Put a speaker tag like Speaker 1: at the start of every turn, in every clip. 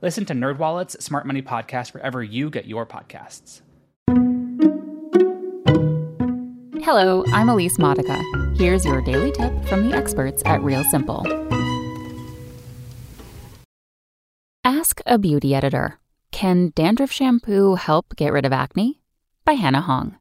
Speaker 1: Listen to NerdWallet's Smart Money Podcast wherever you get your podcasts.
Speaker 2: Hello, I'm Elise Modica. Here's your daily tip from the experts at Real Simple. Ask a beauty editor. Can dandruff shampoo help get rid of acne? By Hannah Hong.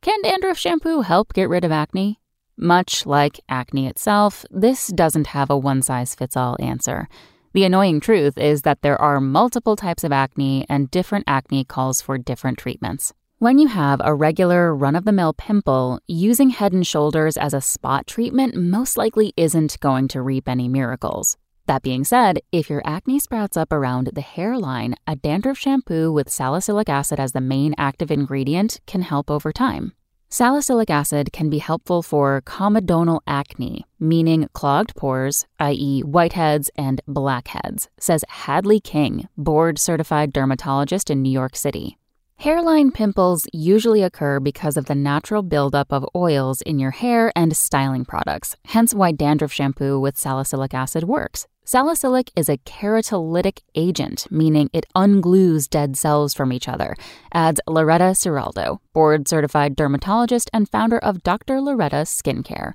Speaker 2: Can dandruff shampoo help get rid of acne? Much like acne itself, this doesn't have a one size fits all answer. The annoying truth is that there are multiple types of acne, and different acne calls for different treatments. When you have a regular run of the mill pimple, using head and shoulders as a spot treatment most likely isn't going to reap any miracles. That being said, if your acne sprouts up around the hairline, a dandruff shampoo with salicylic acid as the main active ingredient can help over time. Salicylic acid can be helpful for comedonal acne, meaning clogged pores, i.e., whiteheads and blackheads, says Hadley King, board certified dermatologist in New York City. Hairline pimples usually occur because of the natural buildup of oils in your hair and styling products, hence why dandruff shampoo with salicylic acid works. Salicylic is a keratolytic agent, meaning it unglues dead cells from each other, adds Loretta Ciraldo, board certified dermatologist and founder of Dr. Loretta Skincare.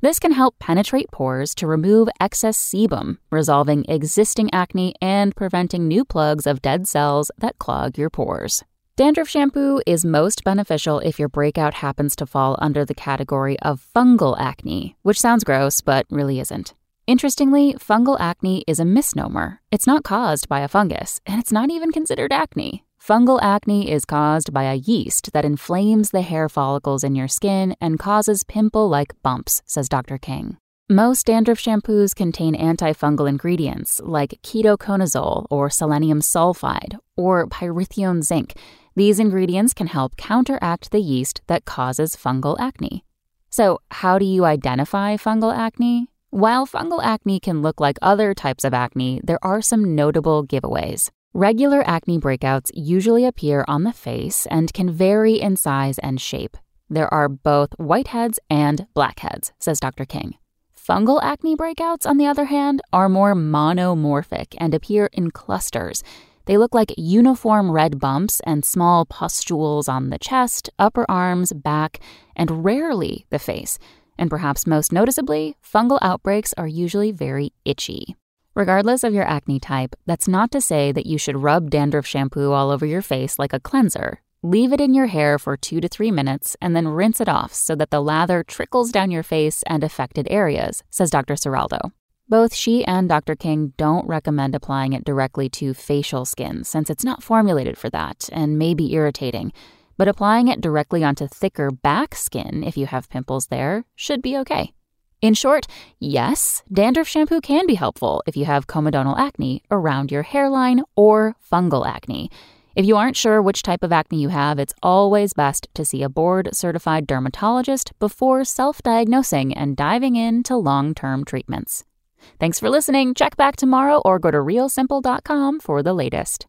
Speaker 2: This can help penetrate pores to remove excess sebum, resolving existing acne and preventing new plugs of dead cells that clog your pores. Dandruff shampoo is most beneficial if your breakout happens to fall under the category of fungal acne, which sounds gross but really isn't. Interestingly, fungal acne is a misnomer. It's not caused by a fungus, and it's not even considered acne. Fungal acne is caused by a yeast that inflames the hair follicles in your skin and causes pimple like bumps, says Dr. King. Most dandruff shampoos contain antifungal ingredients like ketoconazole or selenium sulfide or pyrithione zinc these ingredients can help counteract the yeast that causes fungal acne. So, how do you identify fungal acne? While fungal acne can look like other types of acne, there are some notable giveaways. Regular acne breakouts usually appear on the face and can vary in size and shape. There are both whiteheads and blackheads, says Dr. King. Fungal acne breakouts, on the other hand, are more monomorphic and appear in clusters. They look like uniform red bumps and small pustules on the chest, upper arms, back, and rarely the face. And perhaps most noticeably, fungal outbreaks are usually very itchy. Regardless of your acne type, that's not to say that you should rub dandruff shampoo all over your face like a cleanser. Leave it in your hair for two to three minutes and then rinse it off so that the lather trickles down your face and affected areas, says Dr. Ciraldo. Both she and Dr. King don't recommend applying it directly to facial skin since it's not formulated for that and may be irritating. But applying it directly onto thicker back skin, if you have pimples there, should be okay. In short, yes, dandruff shampoo can be helpful if you have comedonal acne around your hairline or fungal acne. If you aren't sure which type of acne you have, it's always best to see a board certified dermatologist before self diagnosing and diving into long term treatments. Thanks for listening. Check back tomorrow or go to realsimple.com for the latest.